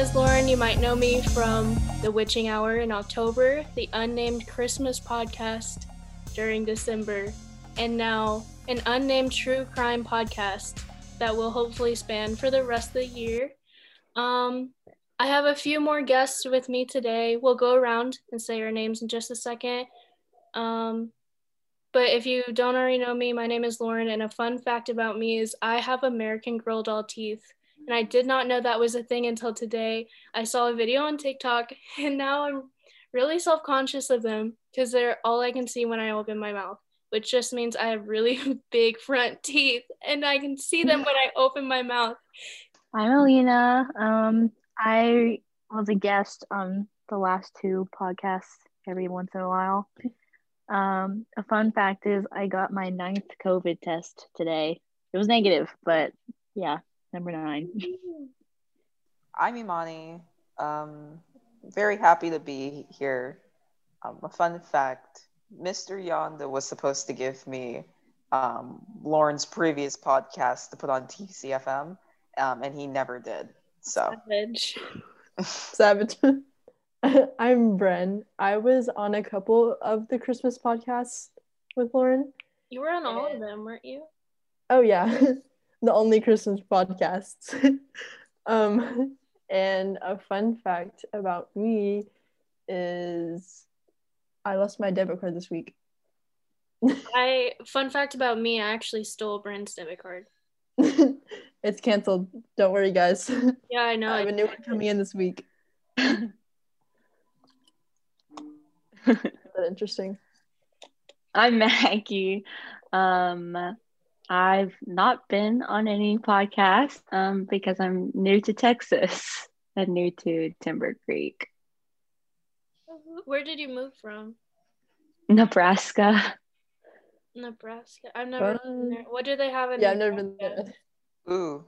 is Lauren. You might know me from The Witching Hour in October, the unnamed Christmas podcast during December, and now an unnamed true crime podcast that will hopefully span for the rest of the year. Um, I have a few more guests with me today. We'll go around and say our names in just a second. Um, but if you don't already know me, my name is Lauren, and a fun fact about me is I have American Girl doll teeth. And I did not know that was a thing until today. I saw a video on TikTok, and now I'm really self conscious of them because they're all I can see when I open my mouth, which just means I have really big front teeth and I can see them when I open my mouth. I'm Alina. Um, I was a guest on the last two podcasts every once in a while. Um, a fun fact is I got my ninth COVID test today. It was negative, but yeah, number nine. I'm Imani. Um, very happy to be here. Um, a fun fact Mr. Yonda was supposed to give me um, Lauren's previous podcast to put on TCFM, um, and he never did. So, Savage. Savage. I'm Bren. I was on a couple of the Christmas podcasts with Lauren. You were on all of them, weren't you? Oh yeah, the only Christmas podcasts. um, and a fun fact about me is I lost my debit card this week. I fun fact about me, I actually stole Bren's debit card. it's canceled. Don't worry, guys. Yeah, I know. I have a new one coming in this week. Is that interesting? I'm Maggie. Um, I've not been on any podcast um, because I'm new to Texas and new to Timber Creek, Where did you move from? Nebraska. Nebraska. I've never been there. What do they have in Yeah, I've never been there. ooh,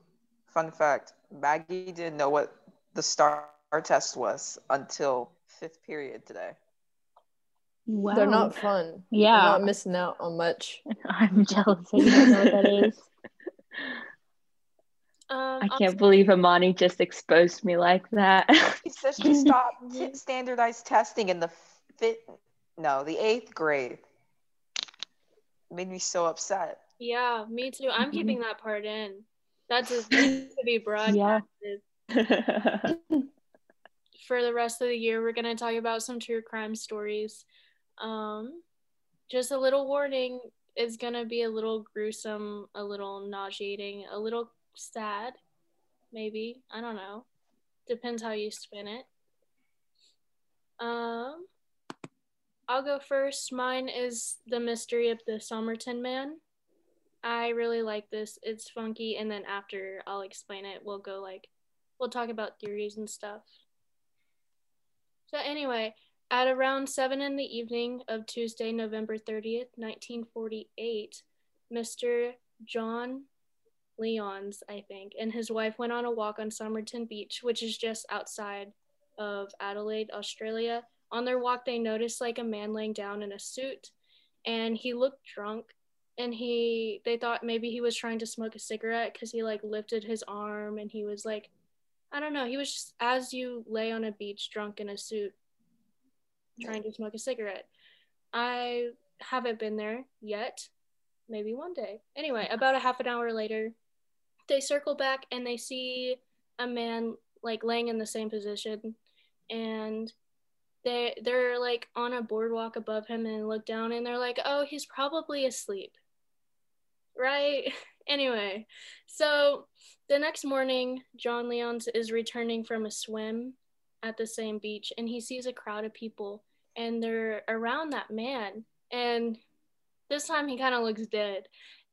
fun fact Maggie didn't know what the star test was until fifth period today. Wow. They're not fun. Yeah. You're not missing out on much. I'm jealous. I don't know what that is. Um, I can't believe Amani just exposed me like that. She said she stopped t- standardized testing in the fifth, no, the eighth grade. Made me so upset. Yeah, me too. I'm Mhm. keeping that part in. That's just needs to be broadcasted. Yeah. For the rest of the year, we're gonna talk about some true crime stories. Um, just a little warning: it's gonna be a little gruesome, a little nauseating, a little sad. Maybe I don't know. Depends how you spin it. Um, I'll go first. Mine is the mystery of the Somerton Man. I really like this. It's funky, and then after I'll explain it, we'll go like we'll talk about theories and stuff. So anyway, at around seven in the evening of Tuesday, November thirtieth, nineteen forty-eight, Mr. John Lyons, I think, and his wife went on a walk on Somerton Beach, which is just outside of Adelaide, Australia. On their walk, they noticed like a man laying down in a suit, and he looked drunk. And he, they thought maybe he was trying to smoke a cigarette because he like lifted his arm and he was like, I don't know, he was just as you lay on a beach drunk in a suit, trying to smoke a cigarette. I haven't been there yet. Maybe one day. Anyway, about a half an hour later, they circle back and they see a man like laying in the same position and they they're like on a boardwalk above him and look down and they're like, "Oh, he's probably asleep." Right? Anyway, so the next morning, John Lyons is returning from a swim at the same beach and he sees a crowd of people and they're around that man. And this time he kind of looks dead.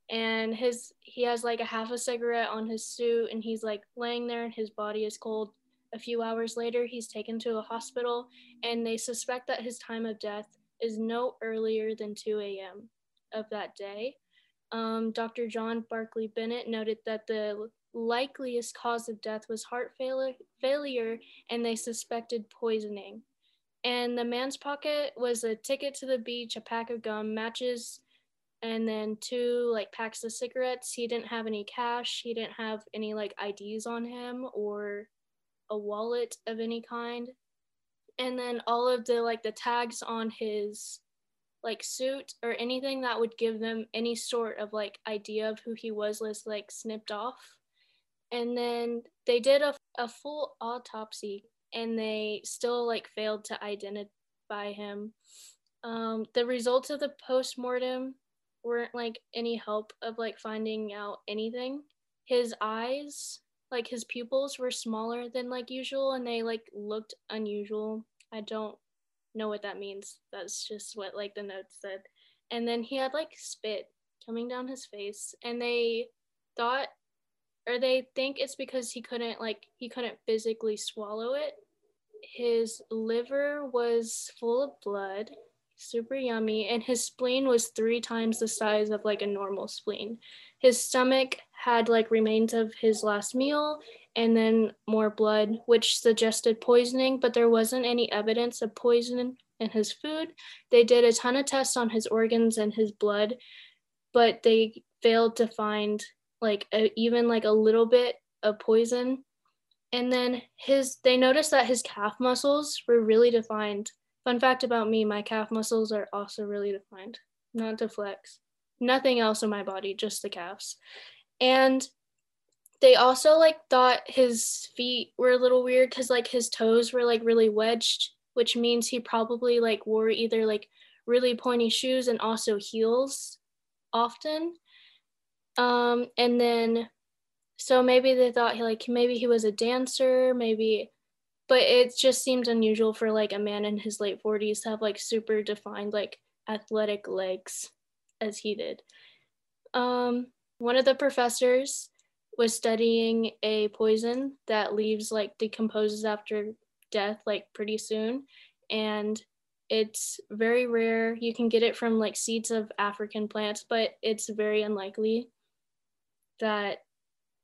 And his he has like a half a cigarette on his suit and he's like laying there and his body is cold. A few hours later he's taken to a hospital and they suspect that his time of death is no earlier than 2 a.m of that day. Um, dr john barkley bennett noted that the likeliest cause of death was heart failure, failure and they suspected poisoning and the man's pocket was a ticket to the beach a pack of gum matches and then two like packs of cigarettes. He didn't have any cash. He didn't have any like IDs on him or a wallet of any kind. And then all of the like the tags on his like suit or anything that would give them any sort of like idea of who he was was like snipped off. And then they did a, a full autopsy and they still like failed to identify him. Um, the results of the post-mortem weren't like any help of like finding out anything. His eyes, like his pupils were smaller than like usual and they like looked unusual. I don't know what that means. That's just what like the notes said. And then he had like spit coming down his face and they thought or they think it's because he couldn't like he couldn't physically swallow it. His liver was full of blood super yummy. And his spleen was three times the size of like a normal spleen. His stomach had like remains of his last meal and then more blood, which suggested poisoning, but there wasn't any evidence of poison in his food. They did a ton of tests on his organs and his blood, but they failed to find like a, even like a little bit of poison. And then his they noticed that his calf muscles were really defined Fun fact about me, my calf muscles are also really defined, not to flex. Nothing else in my body, just the calves. And they also like thought his feet were a little weird because like his toes were like really wedged, which means he probably like wore either like really pointy shoes and also heels often. Um, and then so maybe they thought he like maybe he was a dancer, maybe but it just seemed unusual for like a man in his late 40s to have like super defined like athletic legs as he did. Um, one of the professors was studying a poison that leaves like decomposes after death like pretty soon. And it's very rare. You can get it from like seeds of african plants but it's very unlikely that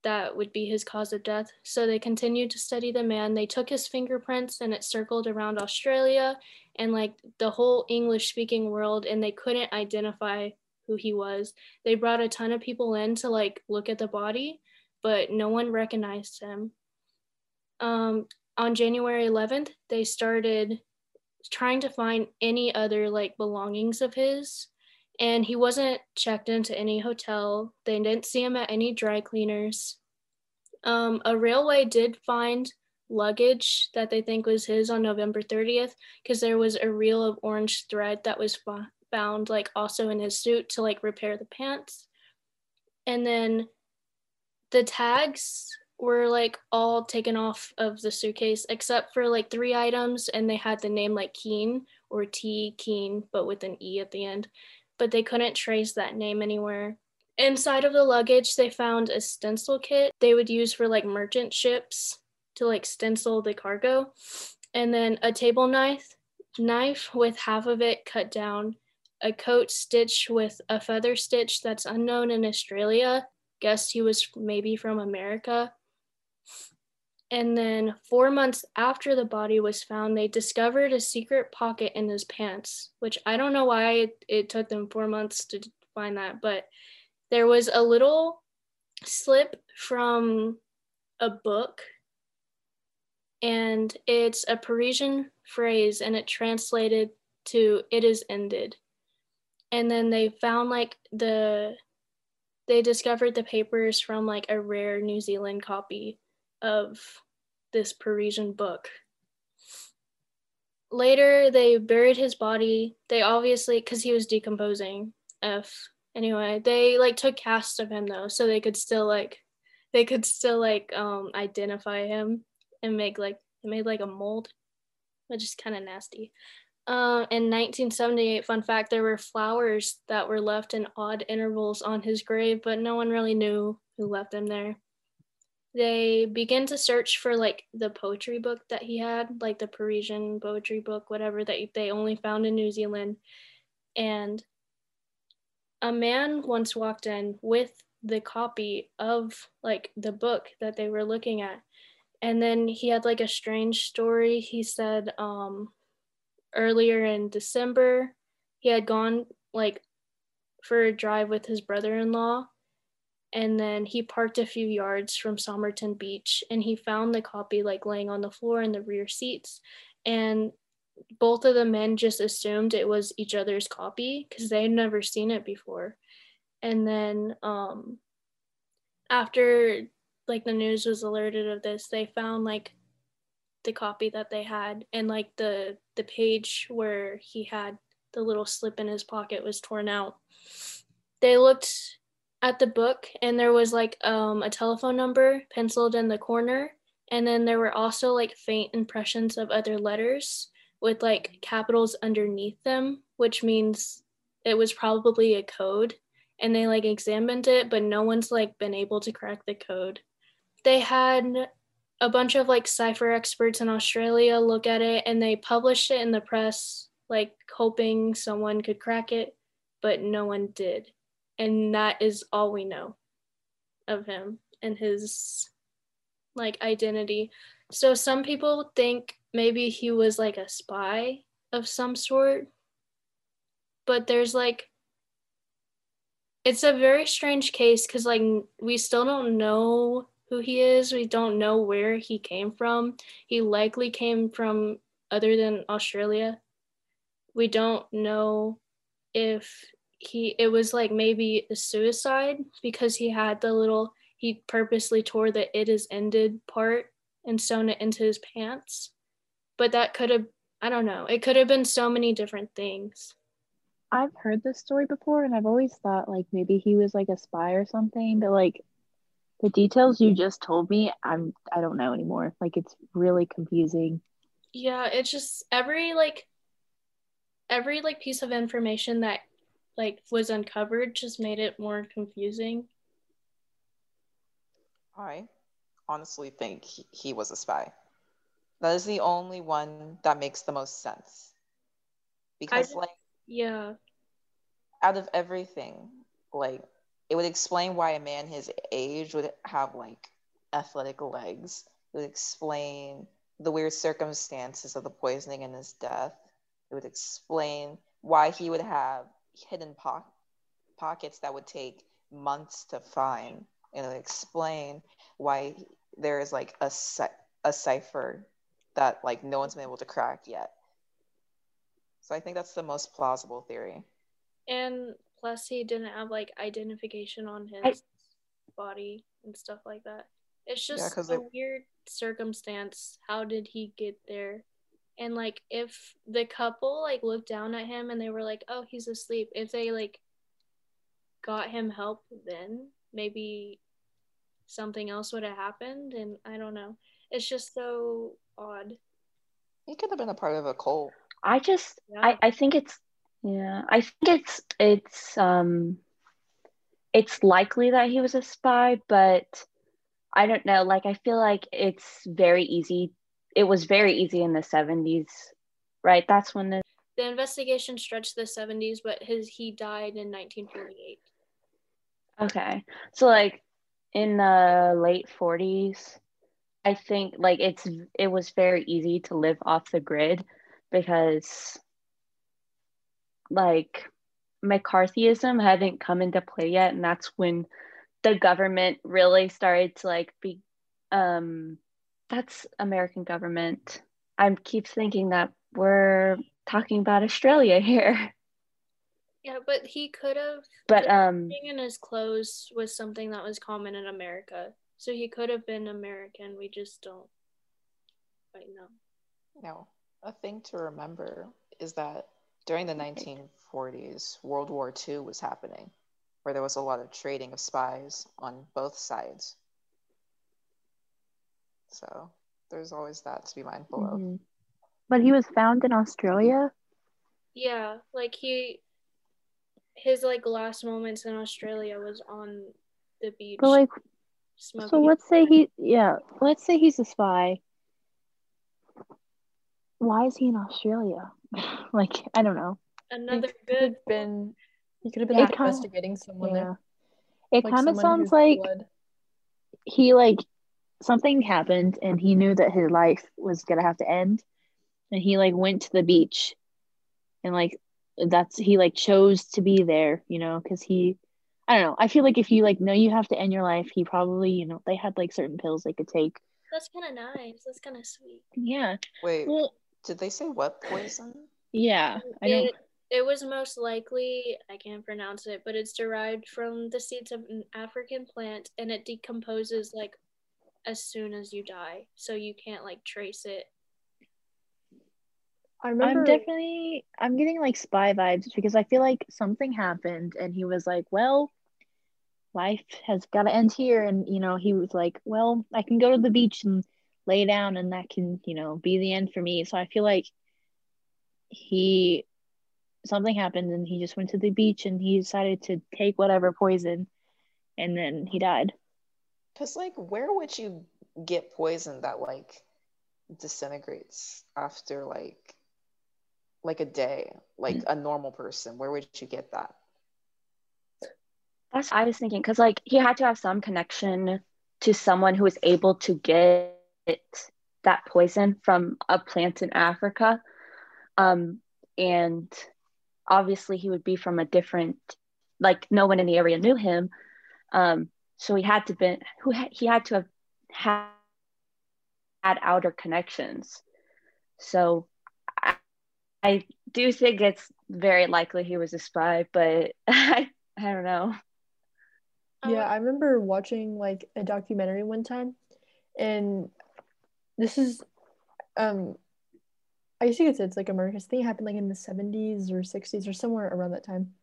that would be his cause of death. So they continued to study the man. They took his fingerprints and it circled around Australia and like the whole English speaking world, and they couldn't identify who he was. They brought a ton of people in to like look at the body, but no one recognized him. Um, on January 11th, they started trying to find any other like belongings of his and he wasn't checked into any hotel. They didn't see him at any dry cleaners. Um, a railway did find luggage that they think was his on November 30th because there was a reel of orange thread that was found like also in his suit to like repair the pants. And then the tags were like all taken off of the suitcase except for like three items and they had the name like Keen or T Keen but with an E at the end but they couldn't trace that name anywhere. Inside of the luggage, they found a stencil kit they would use for like merchant ships to like stencil the cargo, and then a table knife, knife with half of it cut down, a coat stitched with a feather stitch that's unknown in Australia. Guessed he was maybe from America. And then, four months after the body was found, they discovered a secret pocket in his pants, which I don't know why it, it took them four months to find that, but there was a little slip from a book, and it's a Parisian phrase, and it translated to "it is ended." And then they found like the they discovered the papers from like a rare New Zealand copy of this Parisian book. Later, they buried his body. They obviously, because he was decomposing. F. Anyway, they like took casts of him though, so they could still like, they could still like um identify him and make like made like a mold, which is kind of nasty. Uh, in 1978, fun fact, there were flowers that were left in odd intervals on his grave, but no one really knew who left them there they begin to search for like the poetry book that he had, like the Parisian poetry book, whatever that they only found in New Zealand. And a man once walked in with the copy of like the book that they were looking at. And then he had like a strange story. He said um earlier in December he had gone like for a drive with his brother-in-law and then he parked a few yards from Somerton Beach and he found the copy like laying on the floor in the rear seats and both of the men just assumed it was each other's copy because they had never seen it before. And then um after like the news was alerted of this they found like the copy that they had and like the the page where he had the little slip in his pocket was torn out. They looked at the book and there was like um, a telephone number penciled in the corner and then there were also like faint impressions of other letters with like capitals underneath them which means it was probably a code and they like examined it but no one's like been able to crack the code. They had a bunch of like cipher experts in australia look at it and they published it in the press like hoping someone could crack it but no one did and that is all we know of him and his like identity. So some people think maybe he was like a spy of some sort but there's like it's a very strange case because like we still don't know who he is. We don't know where he came from. He likely came from other than australia. We don't know if he it was like maybe a suicide because he had the little he purposely tore the it is ended part and sewn it into his pants but that could have i don't know it could have been so many different things I've heard this story before and I've always thought like maybe he was like a spy or something, but like the details you just told me, I'm I don't know anymore. Like it's really confusing. yeah it's just every like every like piece of information that like was uncovered just made it more confusing I honestly think he, he was a spy. That is the only one that makes the most sense. Because, just- like, yeah out of everything, like, it would explain why a man his age would have, like, athletic legs. It would explain the weird circumstances of the poisoning and his death. It would explain why he would have hidden po- pockets that would take months to find. And it explain why there is like a ci- a cipher that like no one's been able to crack yet. So I think that's the most plausible theory. and plus he didn't have like identification on his I- body and stuff like that it's Yeah, a it- weird circumstance how did he get there and like if the couple like looked down at him and they were like oh he's asleep if they like got him help then maybe something else would have happened and i don't know it's just so odd He could have been a part of a cult. I just yeah I, I think it's yeah, I think it's it's um it's likely that he was a spy, but I don't know, like I feel like it's very easy. It was very easy in the 70s, right? That's when the the investigation stretched to the 70s but his he died in 1948 Okay. So like in the late 40s, I think like it's it was very easy to live off the grid because like McCarthyism hadn't come into play yet and that's when the government really started to like be um that's American government. I keep thinking that we're talking about Australia here. yeah but he could have But um being in his clothes was something that was common in America. So he could have been American. We just don't quite know. No, a thing to remember is that during the 1940s, World War II was happening, where there was a lot of trading of spies on both sides. So there's always that to be mindful of. mhm. But he was found in Australia? Yeah, like he his like last moments in Australia was on the beach But like smoking. So let's say he, yeah, let's say he's a spy. Why is he in Australia? like, I don't know. another he good have been he could have been It like kinda- investigating someone Yeah. there. It Like kind of sounds like blood- he like something happened and he knew that his life was gonna have to end, and he like went to the beach, and like that's he like chose to be there, you know, because he I don't know. I feel like if you like know you have to end your life, he probably, you know, they had like certain pills they could take. That's kind of nice. That's kind of sweet. Yeah. Wait, Well, did they say what poison? yeah. I don't. It, it was most likely, I can't pronounce it, but it's derived from the seeds of an African plant and it decomposes like as soon as you die. So you can't like trace it. I remember I'm definitely I'm getting like spy vibes because I feel like something happened and he was like, well, life has got to end here and you know, he was like, well, I can go to the beach and lay down and that can, you know, be the end for me. So I feel like he something happened and he just went to the beach and he decided to take whatever poison and then he died. Because like, where would you get poison that like disintegrates after like like a day, like a normal person? Where would you get that? That's what I was thinking because like he had to have some connection to someone who was able to get that poison from a plant in Africa. Um, and obviously he would be from a different like no one in the area knew him. Um, so he had to been who ha- he had to have had, had outer connections. So I, I do think it's very likely he was a spy, but I I don't know. Yeah, I remember watching like a documentary one time, and this is, um, I guess you could say it's like America's thing. It happened like in the 70s or 60s or somewhere around that time.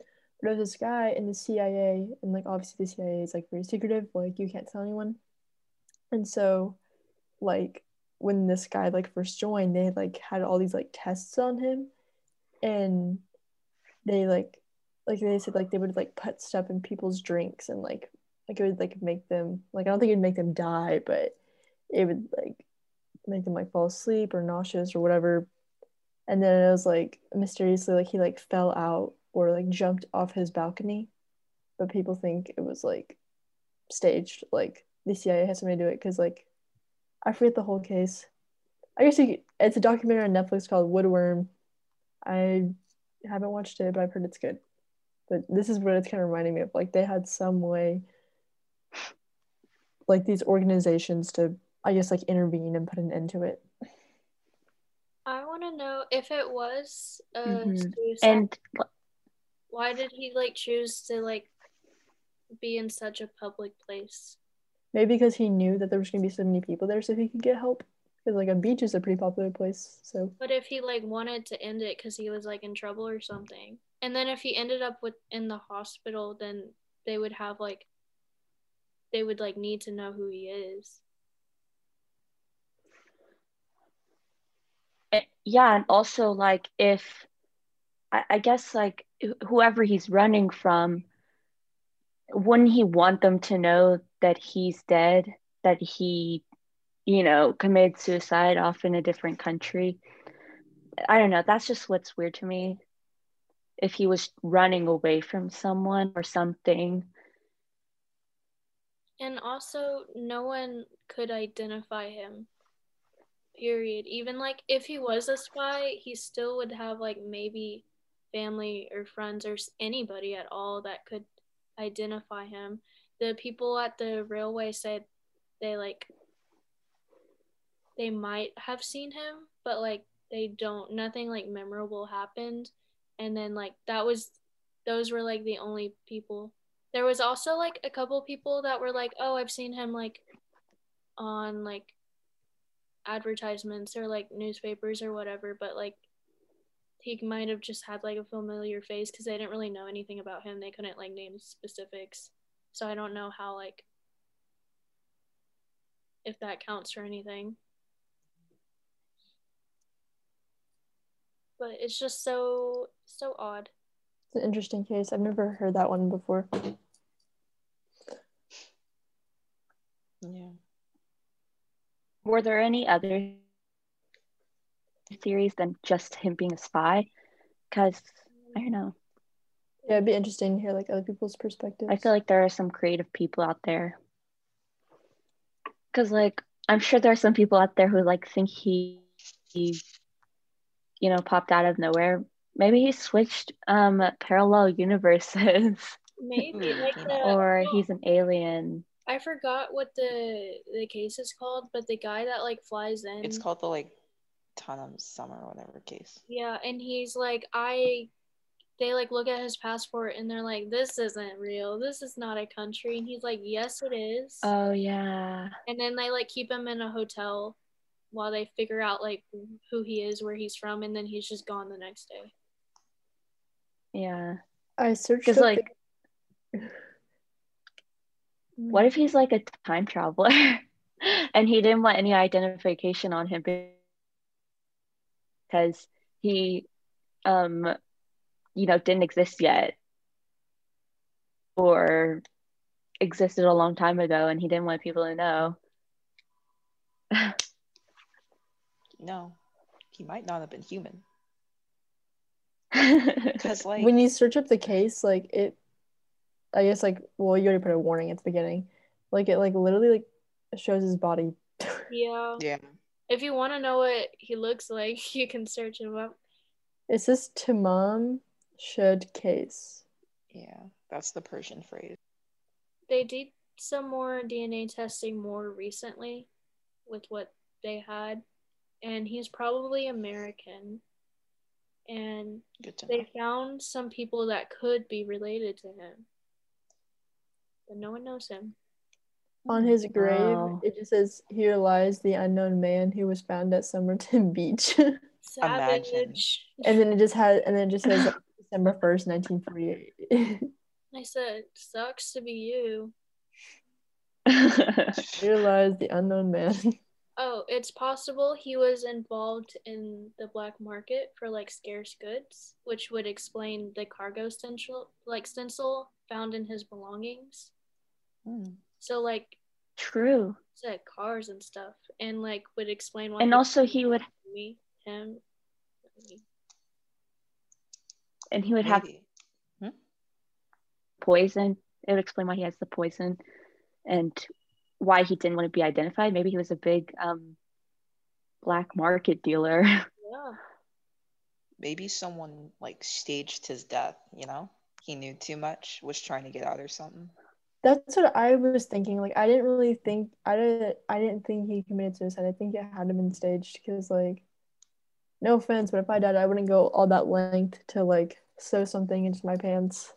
But there was this guy in the CIA, and like obviously the CIA is like very secretive, like you can't tell anyone. And so, like when this guy like first joined, they like had all these like tests on him, and they like like they said like they would like put stuff in people's drinks and like like it would like make them like I don't think it'd make them die, but it would like make them like fall asleep or nauseous or whatever. And then it was like mysteriously like he like fell out or like jumped off his balcony, but people think it was like staged. Like the CIA has somebody do it because like I forget the whole case. I guess you, it's a documentary on Netflix called Woodworm. I haven't watched it, but I've heard it's good. But this is what it's kind of reminding me of. Like they had some way, like these organizations to, I guess, like intervene and put an end to it. I want to know if it was a Mhm. suicide. And why did he like choose to like be in such a public place? Maybe because he knew that there was gonna be so many people there, so he could get help. Because like a beach is a pretty popular place, so But if he like wanted to end it because he was like in trouble or something, and then if he ended up with in the hospital, then they would have like they would like need to know who he is. eh, yeah, and also like if I, I guess like wh- whoever he's running from, wouldn't he want them to know that he's dead, that he, you know, committed suicide off in a different country? I don't know. That's just what's weird to me. If he was running away from someone or something. And also, no one could identify him. Period. Even like if he was a spy, he still would have like maybe family or friends or anybody at all that could identify him. The people at the railway said they like they might have seen him, but like they don't nothing like memorable happened. And then like that was those were like the only people there was also like a couple people that were like, "Oh, I've seen him like on like advertisements or like newspapers or whatever," but like he might have just had like a familiar face because they didn't really know anything about him. They couldn't like name specifics, so I don't know how like if that counts for anything. But it's just so so odd. it's an interesting case. I've never heard that one before. Yeah. Were there any other theories than just him being a spy? Because I don't know. Yeah, it'd be interesting to hear like other people's perspectives. I feel like there are some creative people out there. Because, like, I'm sure there are some people out there who like think he, he, you know, popped out of nowhere. maybe he switched um parallel universes, Maybe like the or he's an alien. I forgot what the the case is called, but the guy that like flies in. It's called the like Tanam Summer whatever case. Yeah, and he's like, I. They like look at his passport and they're like, "This isn't real. This is not a country." And he's like, "Yes, it is." Oh yeah. and then they like keep him in a hotel while they figure out like who he is, where he's from, and then he's just gone the next day. Yeah. I searched Because up like what if he's like a time traveler and he didn't want any identification on him because he um you know didn't exist yet or existed a long time ago and he didn't want people to know No, he might not have been human. Because like when you search up the case, like it, I guess like well, you already put a warning at the beginning, like it like literally like shows his body. Yeah. yeah, If you want to know what he looks like, you can search him up. It says Tamam Shud case. yeah, that's the Persian phrase. They did some more DNA testing more recently with what they had, and he's probably American. And Good to know. they found some people that could be related to him, but no one knows him. On his grave, Wow. it just says, "Here lies the unknown man who was found at Somerton Beach," Imagine. Savage. and then it just had, and then it just says like, December first, nineteen forty-eight. I said, sucks to be you. Here lies the unknown man. Oh, it's possible he was involved in the black market for like scarce goods, which would explain the cargo stencil, like stencil found in his belongings. Hmm. So like true said cars and stuff, and like would explain why. and also he would me him. and he would have Maybe. poison it would explain why he has the poison and why he didn't want to be identified maybe he was a big um black market dealer Yeah, Maybe someone like staged his death. You know, he knew too much, was trying to get out or something. That's what I was thinking. Like, I didn't really think I didn't I didn't think he committed suicide. I think it had to been staged because, like, no offense, but if I died, I wouldn't go all that length to like sew something into my pants.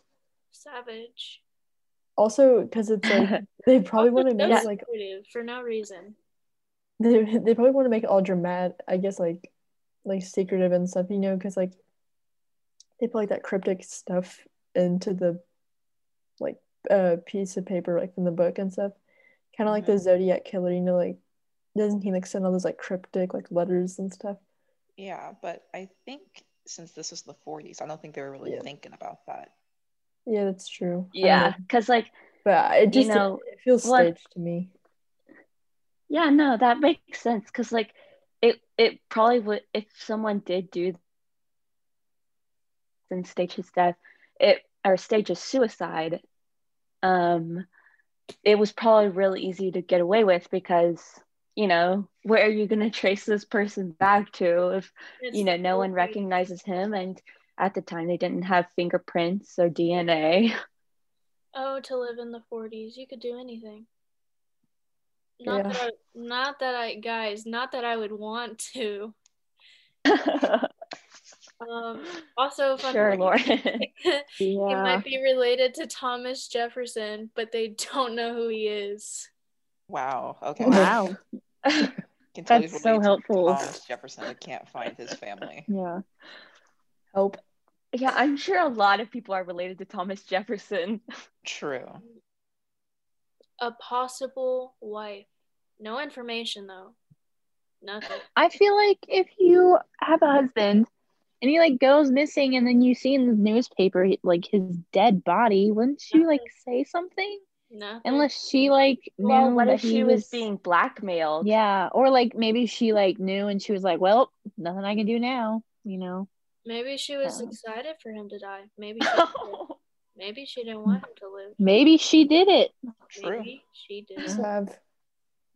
savage. Also, because it's like they probably want to make it like for no reason. they they probably want to make it all dramatic. I guess like like secretive and stuff, you know, because like they put like that cryptic stuff into the like uh piece of paper like from the book and stuff. Kind of like the Zodiac killer, you know, like doesn't he like send all those like cryptic like letters and stuff? Yeah, but I think since this was the 40s, I don't think they were really Yeah. thinking about that. Yeah, that's true. Yeah because like but it You know, it, feels what- staged to me. yeah no that makes sense because like it it probably would if someone did do and stage his death it or stage his suicide um it was probably really easy to get away with because you know where are you going to trace this person back to if It's you know no one recognizes him and at the time they didn't have fingerprints or dna Oh, to live in the 40s, you could do anything. Not Yeah. that I, not that I guys, not that I would want to. Um also fun sure fact, lauren he Yeah. might be related to Thomas Jefferson, but they don't know who he is. Wow. Okay. Wow. Can tell he's That's so helpful. Thomas Jefferson. I can't find his family. Yeah. Help. yeah i'm sure a lot of people are related to thomas jefferson True. A possible wife. No information though. Nothing. I feel like if you have a husband and he like goes missing and then you see in the newspaper like his dead body, wouldn't you like say something? Nothing. Unless she like knew well what if she was being blackmailed Yeah, or like maybe she like knew and she was like, "Well, nothing I can do now," you know. Maybe she was Yeah. excited for him to die. Maybe she did. maybe she didn't want him to live. Maybe she did it. True. Maybe she did. Sav.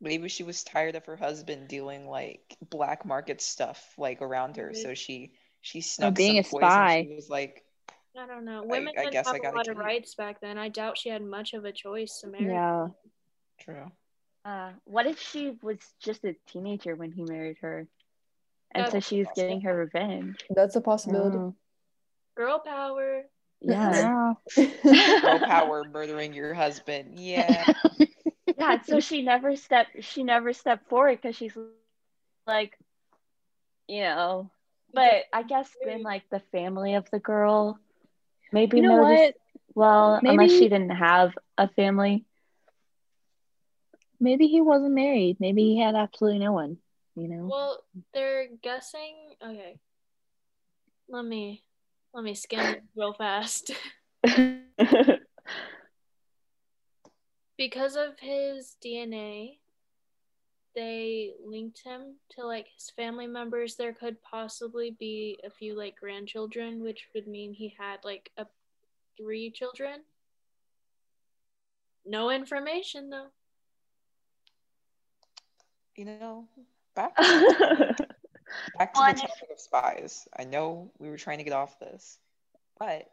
Maybe she was tired of her husband doing like black market stuff like around her, Mhm. so she she snuck being some a poison. spy. She was like, I don't know. Women I didn't guess have I a gotta lot of rights back then. I doubt she had much of a choice to marry. Yeah. true. Uh, what if she was just a teenager when he married her? And so she's possible. getting her revenge. That's a possibility. Oh, Girl power. yeah. Girl power murdering your husband. Yeah. yeah, so she never stepped she never stepped forward because she's like, you know. But I guess then like the family of the girl maybe You know noticed well, unless she didn't have a family. Maybe he wasn't married. Maybe he had absolutely no one. You know. Well, they're guessing. Okay. Let me let me scan it real fast. because of his DNA, they linked him to like his family members. There could possibly be a few like grandchildren, which would mean he had like a three children. No information though. You know, back back to the topic of spies. I know we were trying to get off this, but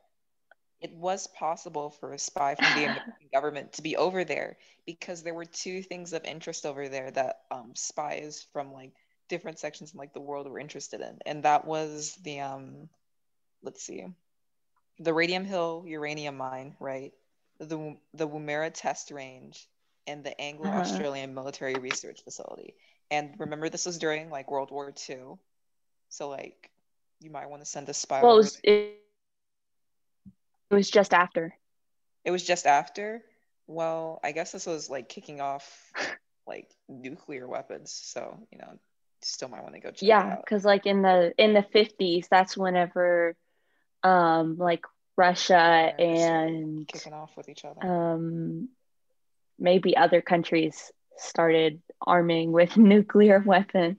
it was possible for a spy from the American government to be over there because there were two things of interest over there that um, spies from like different sections in like the world were interested in, and that was the um, let's see, the Radium Hill uranium mine, right? The the Woomera test range and the Anglo-Australian military research facility. And remember, this was during like World War II, so like you might want to send a spy. well, it was, there. it, it was just after. It was just after. Well, I guess this was like kicking off like nuclear weapons, so you know, still might want to go check Yeah, because like in the in the fifties, that's whenever um like Russia and kicking off with each other. um maybe other countries started arming with nuclear weapons.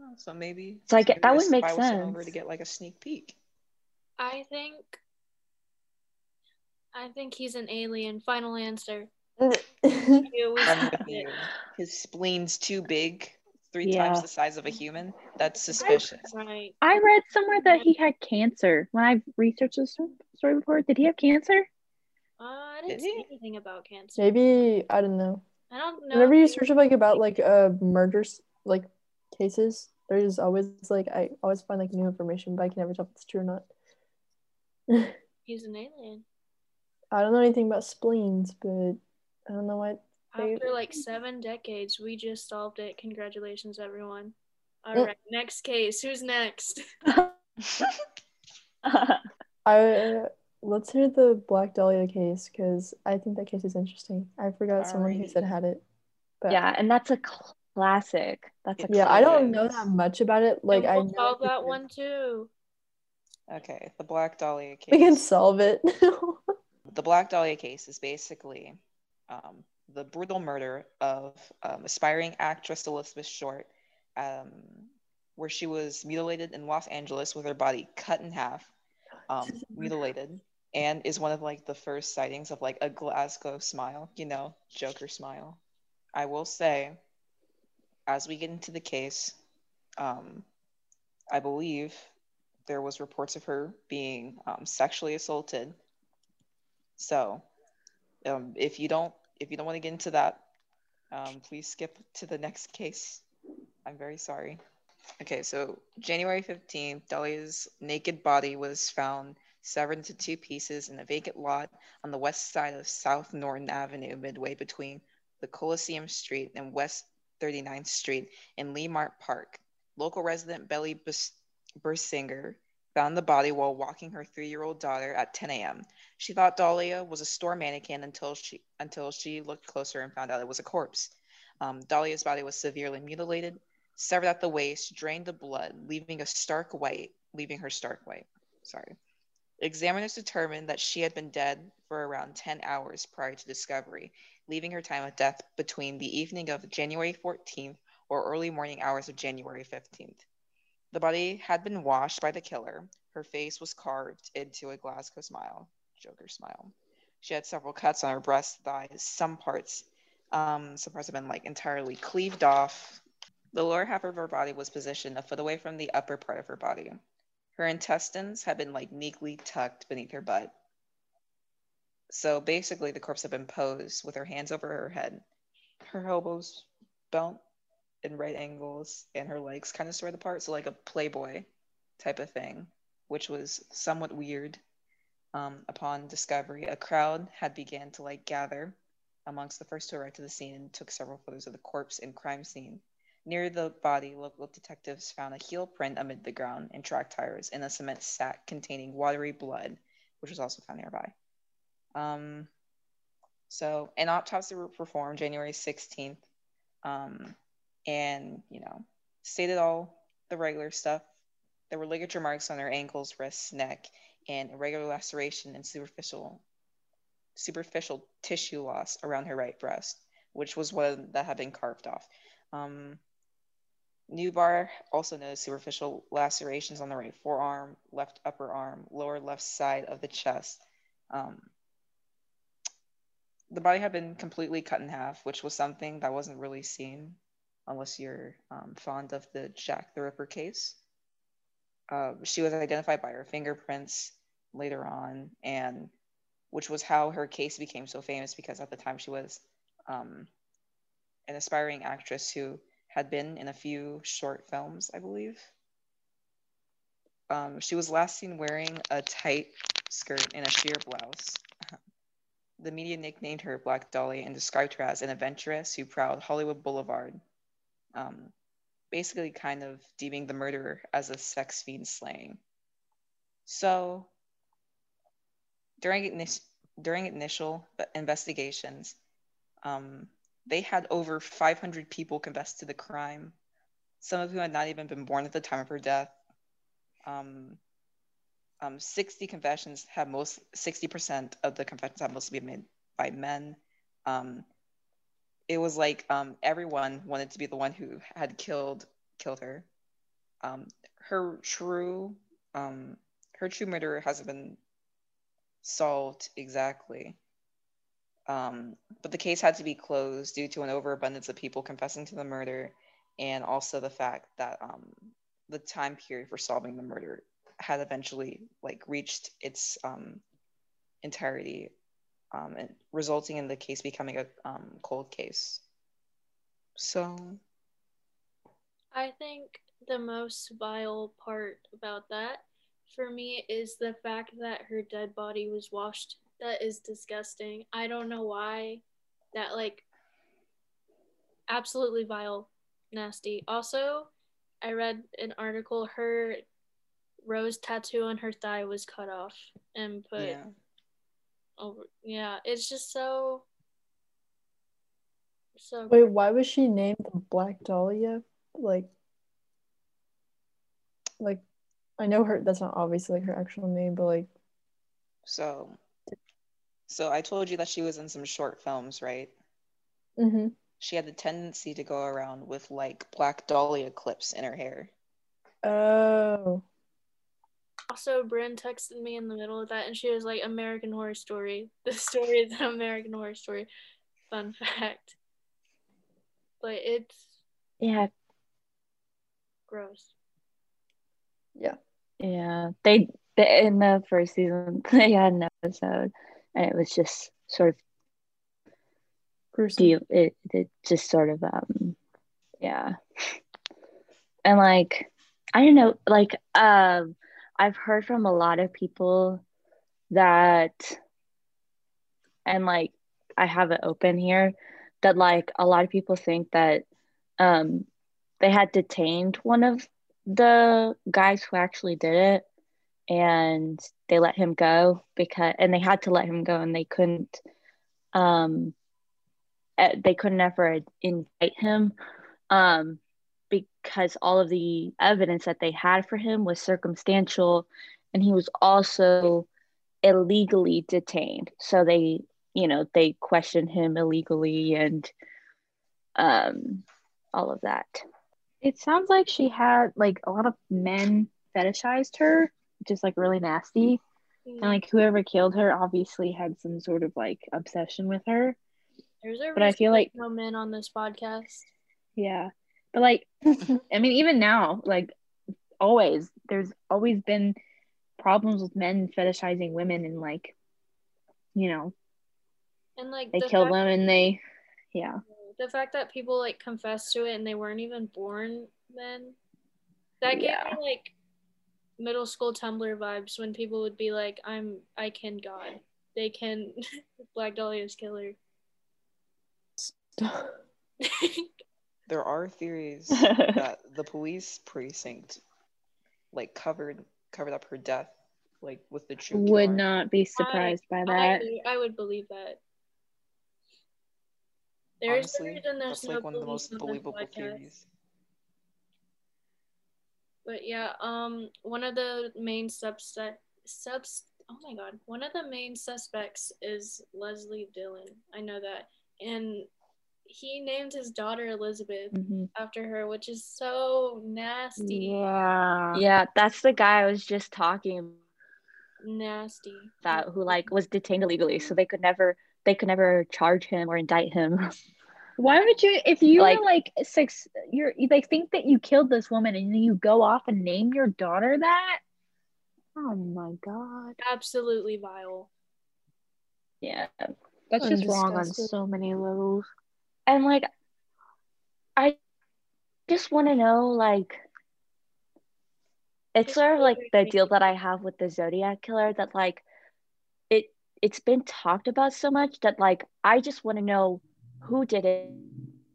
Oh, so maybe. So I get- that would make spy was sent over to sense. get like a sneak peek. I think I think he's an alien. Final answer. I'm You, we with said you. it. His spleen's too big, three Yeah. times the size of a human. That's suspicious. Right. I read somewhere that he had cancer. When I researched this story before, did he have cancer? Uh, I didn't Did see anything about cancer. Maybe I don't know. I don't know. Whenever you he- search like about like uh murders like cases, there's always like I always find like new information, but I can never tell if it's true or not. he's an alien. I don't know anything about spleens, but I don't know what. They- After like seven decades, we just solved it. Congratulations, everyone. All Mm. right, next case. Who's next? I uh, let's hear the Black Dahlia case because I think that case is interesting. I forgot someone who said had it. But yeah, and that's a classic. That's a yeah, I don't know that much about it. Like And I we'll know solve that one too. Okay, the Black Dahlia case. We can solve it. The Black Dahlia case is basically um, the brutal murder of um, aspiring actress Elizabeth Short, um, where she was mutilated in Los Angeles with her body cut in half, um, mutilated, and is one of like the first sightings of like a Glasgow smile, you know, Joker smile. I will say, as we get into the case, um, I believe there was reports of her being um, sexually assaulted so, um, if you don't if you don't want to get into that, um, please skip to the next case. I'm very sorry. Okay, so January 15th, Dahlia's naked body was found severed into two pieces in a vacant lot on the west side of South Norton Avenue, midway between the Coliseum Street and West 39th Street in Leimert Park. Local resident Belly Bus- Bersinger found the body while walking her three-year-old daughter at 10 a.m. She thought Dahlia was a store mannequin until she until she looked closer and found out it was a corpse. Um, Dahlia's body was severely mutilated, severed at the waist, drained of blood, leaving a stark white, leaving her stark white. Sorry. Examiners determined that she had been dead for around 10 hours prior to discovery, leaving her time of death between the evening of January 14th or early morning hours of January 15th. The body had been washed by the killer. Her face was carved into a Glasgow smile, Joker smile. She had several cuts on her breast, thighs, some parts, um, some parts have been like entirely cleaved off. The lower half of her body was positioned a foot away from the upper part of her body. Her intestines had been like neatly tucked beneath her butt. So basically, the corpse had been posed with her hands over her head, her elbows bent in right angles, and her legs kind of spread apart. So, like a Playboy type of thing, which was somewhat weird. Um, upon discovery, a crowd had began to like gather amongst the first to arrive to the scene and took several photos of the corpse and crime scene. Near the body, local detectives found a heel print amid the ground and track tires in a cement sack containing watery blood, which was also found nearby. Um, so an autopsy was performed January 16th, um, and you know, stated all the regular stuff. There were ligature marks on her ankles, wrists, neck, and irregular laceration and superficial superficial tissue loss around her right breast, which was one that had been carved off. Um, Newbarr also noticed superficial lacerations on the right forearm, left upper arm, lower left side of the chest. Um, the body had been completely cut in half, which was something that wasn't really seen unless you're um, fond of the Jack the Ripper case. Uh, she was identified by her fingerprints later on, and which was how her case became so famous because at the time she was um, an aspiring actress who had been in a few short films, I believe. Um, she was last seen wearing a tight skirt and a sheer blouse the media nicknamed her Black Dahlia and described her as an adventuress who prowled Hollywood Boulevard, um, basically kind of deeming the murderer as a sex fiend slaying. So, during, during initial investigations, um, they had over 500 people confess to the crime, some of whom had not even been born at the time of her death. Um, um, 60 confessions have most 60% of the confessions have mostly been made by men um, it was like um, everyone wanted to be the one who had killed killed her. Um, her true um, her true murder hasn't been solved exactly. Um, but the case had to be closed due to an overabundance of people confessing to the murder and also the fact that the time period for solving the murder had eventually like reached its um, entirety, um, and resulting in the case becoming a um, cold case. So, I think the most vile part about that for me is the fact that her dead body was washed. That is disgusting. I don't know why that like absolutely vile, nasty. Also, I read an article her rose tattoo on her thigh was cut off and put yeah. Over. Yeah, it's just so. So. Wait, why was she named Black Dahlia? Like, like, I know her. That's not obviously like her actual name, but like. So. So I told you that she was in some short films, right? Mm-hmm. She had the tendency to go around with like Black Dahlia clips in her hair. Oh. Also, Bryn texted me in the middle of that, and she was like, "American Horror Story. The story is an American Horror Story." Fun fact. But it's yeah, gross. Yeah. Yeah, they, they in the first season they had an episode, and it was just sort of gruesome. It it just sort of um, yeah, and like I don't know, like um I've heard from a lot of people that, and like I have it open here, that like a lot of people think that um, they had detained one of the guys who actually did it and they let him go because and they had to let him go and they couldn't um eh, they couldn't ever indict him. Um because all of the evidence that they had for him was circumstantial and he was also illegally detained. So they you know they questioned him illegally and um all of that. It sounds like she had like a lot of men fetishized her just like really nasty. And like whoever killed her obviously had some sort of like obsession with her. There's a but i feel like no men on this podcast. Yeah But like, I mean, even now, like, always, there's always been problems with men fetishizing women and like, you know, And like they the kill fact, them and they, yeah. the fact that people like confess to it and they weren't even born then, that gave Yeah. me like middle school Tumblr vibes when people would be like, "I'm I can God." They can Black Dahlia's killer. There are theories that the police precinct like covered covered up her death like with the true Would killer. not be surprised by that. I would believe that. There's Honestly, a reason there's that's no like one of the most on believable podcast. theories. But yeah, um, one of the main subset subs. Oh my god, one of the main suspects is Leslie Dillon. I know that, and he named his daughter Elizabeth Mhm. after her, which is so nasty, Yeah. Yeah, that's the guy I was just talking nasty. That who like was detained illegally, so they could never they could never charge him or indict him. Why would you, if you Like- were like six, you're you like think that you killed this woman and then you go off and name your daughter that? Oh my god. Absolutely vile. yeah. That's I'm just wrong on so many levels. And like I just want to know like it's sort of like the deal that I have with the Zodiac killer that like it it's been talked about so much that like I just want to know who did it,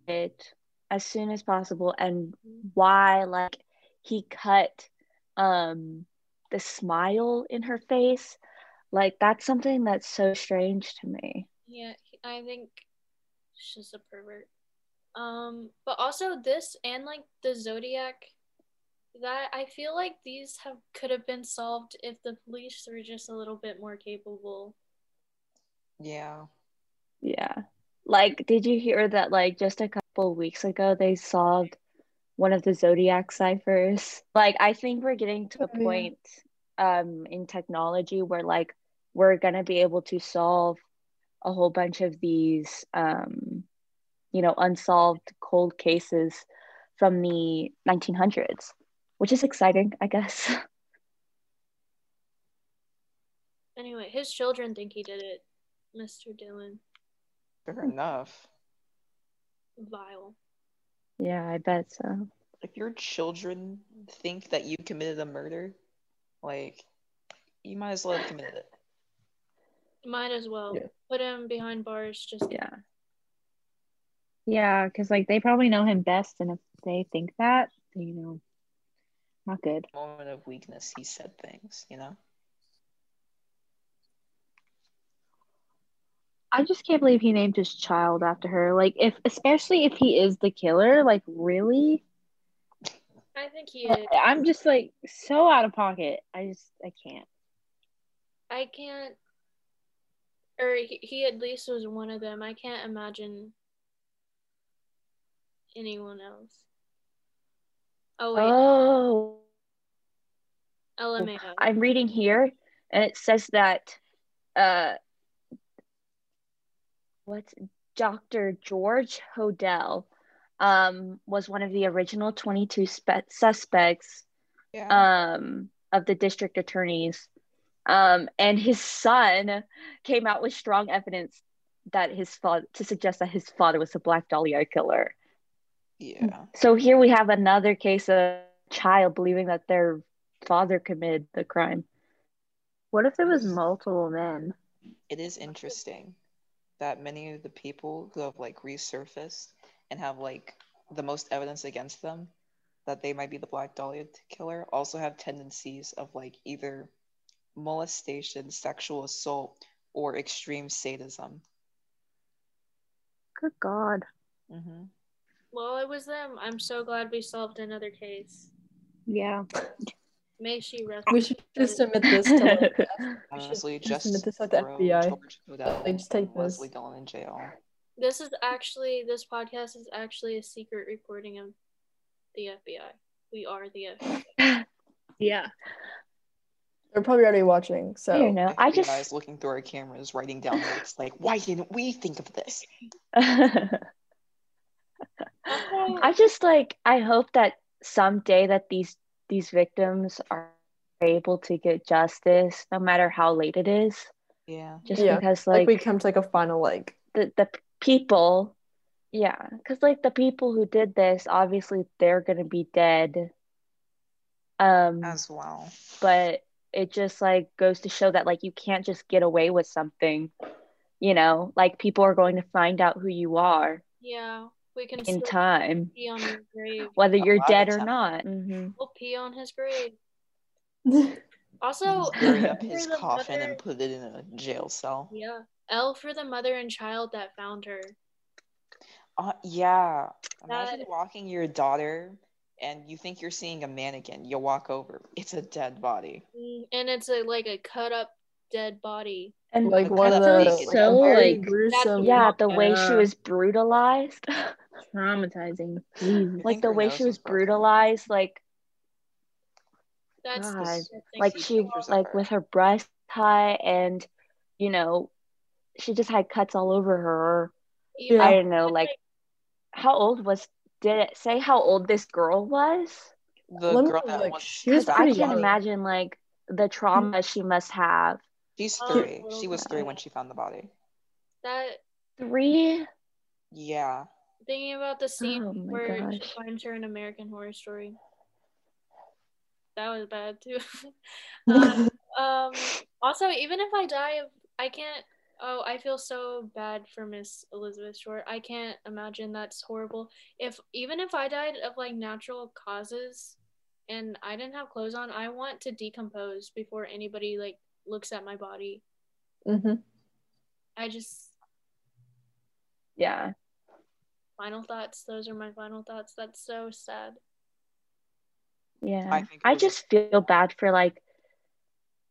it as soon as possible and why like he cut um the smile in her face. Like that's something that's so strange to me. Yeah, I think she's a pervert. Um, but also this and like the Zodiac, that I feel like these have could have been solved if the police were just a little bit more capable. Yeah. yeah like did you hear that like just a couple weeks ago they solved one of the zodiac ciphers like i think we're getting to a Oh, point um in technology where like we're gonna be able to solve a whole bunch of these um you know unsolved cold cases from the 1900s which is exciting i guess Anyway, his children think he did it, Mr. Dillon. Fair enough. Vile. yeah i bet so If your children think that you committed a murder, like you might as well have committed it. Might as well Yeah. put him behind bars. Just yeah Yeah, because like they probably know him best, and if they think that, you know, not good. Moment of weakness, he said things, you know? I just can't believe he named his child after her. Like, if especially if he is the killer, like really, I think he is. I'm just like so out of pocket. I just I can't. I can't. Or he, he at least was one of them. I can't imagine anyone else. Oh wait, oh LMAO. I'm reading here, and it says that uh, what's Dr. George Hodel um, was one of the original 22 spe- suspects Yeah. um, of the district attorneys. Um, and his son came out with strong evidence that his father to suggest that his father was a Black Dahlia killer. yeah. So here we have another case of a child believing that their father committed the crime. What if it was multiple men? It is interesting that many of the people who have like resurfaced and have like the most evidence against them that they might be the Black Dahlia killer also have tendencies of like either molestation, sexual assault, or extreme sadism. Good God. hmm well, it was them. I'm so glad we solved another case. Yeah. May she rest. We should just submit this to like, We should Honestly, just just submit this at the throw FBI. George Hodel Like, just take and Leslie this. Dillon in jail. This is actually this podcast is actually a secret recording of the FBI. We are the FBI. Yeah. They're probably already watching. I don't So know. I FBI just is looking through our cameras, writing down notes like, "Why didn't we think of this?" I just like I hope that someday that these these victims are able to get justice, no matter how late it is. Yeah. Just Yeah, because like, like, we come to like a final like the the people, yeah, because like the people who did this, obviously they're gonna be dead. Um, As well. but it just like goes to show that like you can't just get away with something. You know, like people are going to find out who you are yeah, we can in time, pee on grave. whether you're lot dead or time. not. hmm We'll pee on his grave. Also, Bury up his coffin mother- and put it in a jail cell. Yeah, L for the mother and child that found her. Uh, yeah. Imagine That- walking your daughter and you think you're seeing a mannequin. You walk over, it's a dead body. Mm, And it's a like a cut up dead body. And like one of that's the really like, so, like- gruesome yeah, the way she was brutalized, Traumatizing. Jesus. like the way she was was brutalized, like That's God, disgusting. like see she like her. with her breast high and you know she just had cuts all over her Even- i don't know like how old was did it say how old this girl was The Let girl look, that like, was she was because i can't young. imagine like the trauma she must have She's three. little She was three when she found the body. that three Yeah. thinking about the scene Oh my where she gosh. finds her in American Horror Story. That was bad too. um, um, also, even if I die I can't. Oh, I feel so bad for Miss Elizabeth Short. I can't imagine that's horrible. If even if I died of like natural causes, and I didn't have clothes on, I want to decompose before anybody like looks at my body. hmm I just yeah final thoughts. Those are my final thoughts. That's so sad. yeah I think i just feel bad for like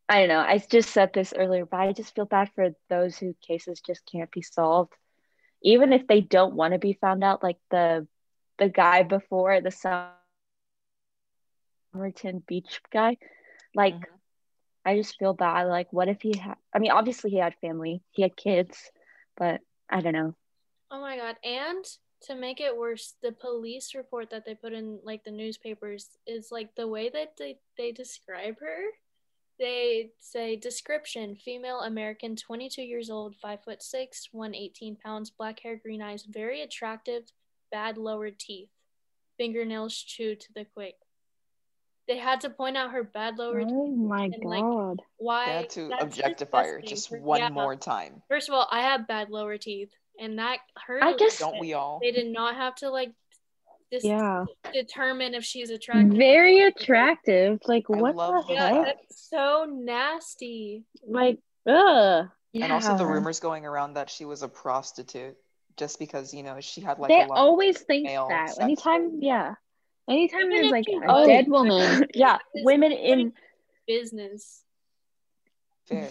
i don't know i just said this earlier but i just feel bad for those whose cases just can't be solved even if they don't want to be found out like the the guy before the Somerton Beach guy like Mhm. I just feel bad like what if he had I mean obviously he had family he had kids but I don't know Oh my god. And to make it worse, the police report that they put in like the newspapers is like the way that they, they describe her. They say description female American, 22 years old, 5 foot 6, 118 pounds, black hair, green eyes, very attractive, bad lower teeth, fingernails chewed to the quick. They had to point out her bad lower oh teeth. Oh my and, like, god. Why? They had to that's objectify her just one yeah. more time. First of all, I have bad lower teeth, and that hurt. I guess Don't we all? they did not have to like dis- Yeah. determine if she's attractive. Very attractive. Like I what love the Yeah, heck? that's so nasty. Like ugh. And also the rumors going around that she was a prostitute just because, you know, she had like they a lot always think male that. sex Anytime, yeah. Anytime Even there's like a Oh. dead woman. yeah women in Business. fair.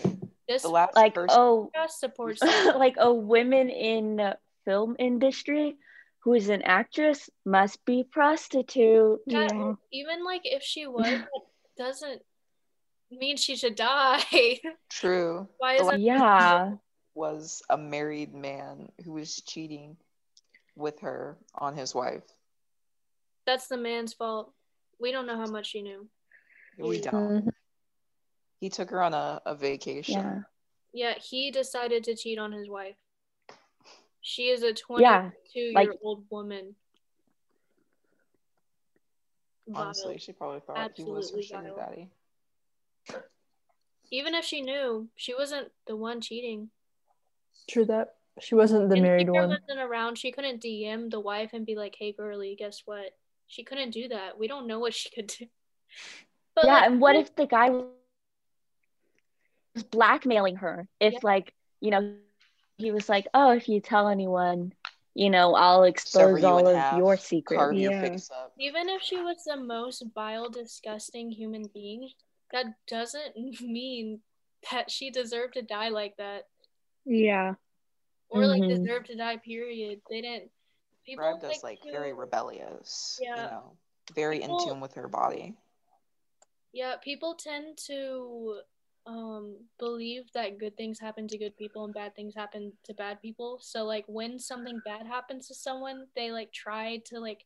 This The last like person oh podcast supports like a women in film industry who is an actress must be prostitute that. Yeah. Even like if she was, that doesn't mean she should die. true Why is la- it? yeah was a married man who was cheating with her on his wife. That's the man's fault. We don't know how much she knew. We don't. Mhm. He took her on a, a vacation. yeah Yeah, he decided to cheat on his wife. She is a Yeah, 22 like- year old woman. Vile. Honestly, she probably thought he was her Absolutely sugar vile. daddy. Even if she knew, she wasn't the one cheating. True that. She wasn't the And married Peter one. wasn't around. She couldn't DM the wife and be like, "Hey, girly, guess what?" She couldn't do that. We don't know what she could do. But yeah like, and what if the guy was blackmailing her if Yeah. like you know he was like oh if you tell anyone you know i'll Sever expose you all of half, your secrets Yeah. face even if she was the most vile, disgusting human being, that doesn't mean that she deserved to die like that, Yeah. or like Mhm. deserved to die. Period. They didn't. People Described as like very rebellious. Yeah. You know, very People- in tune with her body. Yeah, people tend to um believe that good things happen to good people and bad things happen to bad people. So like when something bad happens to someone, they like try to like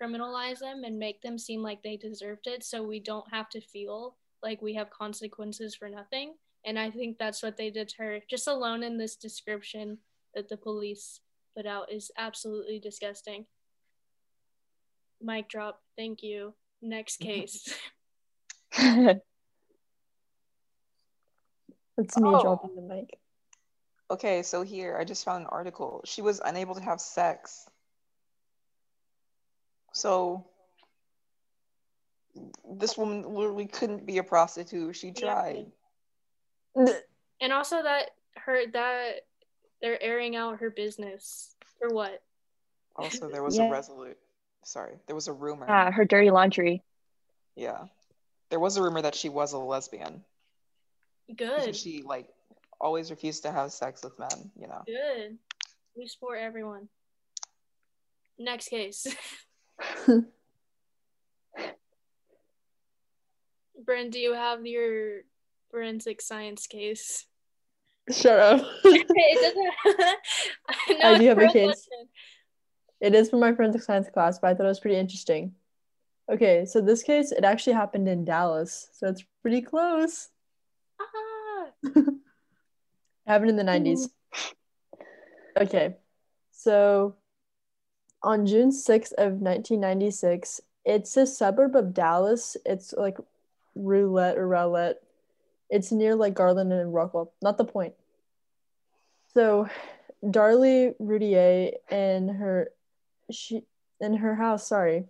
criminalize them and make them seem like they deserved it so we don't have to feel like we have consequences for nothing. And I think that's what they her. Just alone in this description that the police put out is absolutely disgusting. Mic drop. Thank you. Next case. That's me Oh. dropping the mic. Okay, so here I just found an article. She was unable to have sex. So this woman literally couldn't be a prostitute. She Yeah. tried. and also that her that they're airing out her business for what? Also, there was Yeah. a resolute. Sorry, there was a rumor. yeah, her dirty laundry. Yeah. There was a rumor that she was a lesbian Good. she like always refused to have sex with men, you know. Good. We support everyone. Next case. Bryn, do you have your forensic science case? Shut up. it doesn't. I do have a it's case. question. It is from my forensic science class, but I thought it was pretty interesting. Okay, so this case, it actually happened in Dallas, so it's pretty close. Happened in the 90s. Okay, so on June 6th of 1996, it's a suburb of Dallas. It's like Roulette or roulette. It's near like Garland and Rockwall. Not the point. So, Darlie Routier and her she in her house, sorry.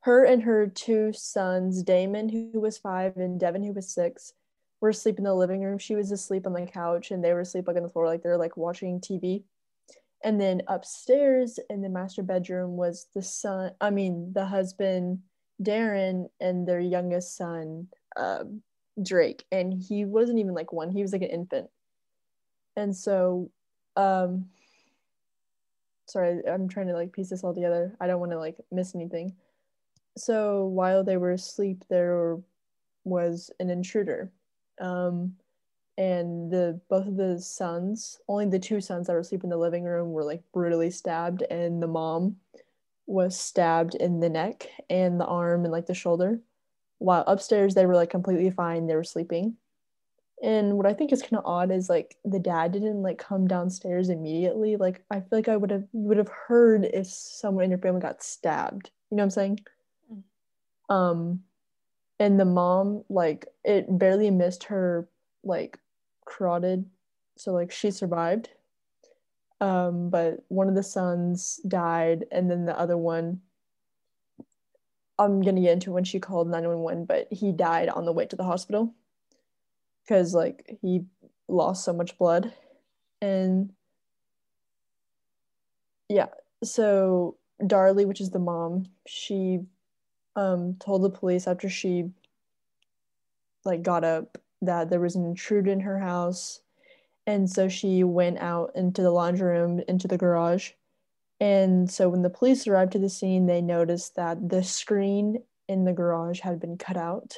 Her and her two sons, Damon, who was five, and Devon, who was six, were asleep in the living room. She was asleep on the couch, and they were asleep like on the floor, like they're like watching TV. And then upstairs in the master bedroom was the son, I mean, the husband, Darin, and their youngest son, um, Drake. And he wasn't even like one, he was like an infant. And so, um, sorry, I'm trying to like piece this all together. I don't want to like miss anything. So while they were asleep, there was an intruder. Um, and the both of the sons, only the two sons that were asleep in the living room, were like brutally stabbed, and the mom was stabbed in the neck and the arm and like the shoulder. While upstairs they were like completely fine, they were sleeping. And what I think is kind of odd is like the dad didn't like come downstairs immediately. Like I feel like I would have you would have heard if someone in your family got stabbed. You know what I'm saying? Um and the mom like it barely missed her like carotid so like she survived. Um but one of the sons died and then the other one i'm gonna get into when she called 911 but he died on the way to the hospital because like he lost so much blood. And yeah so darlie which is the mom she um told the police after she like got up that there was an intruder in her house. And so she went out into the laundry room into the garage. And so when the police arrived to the scene they noticed that the screen in the garage had been cut out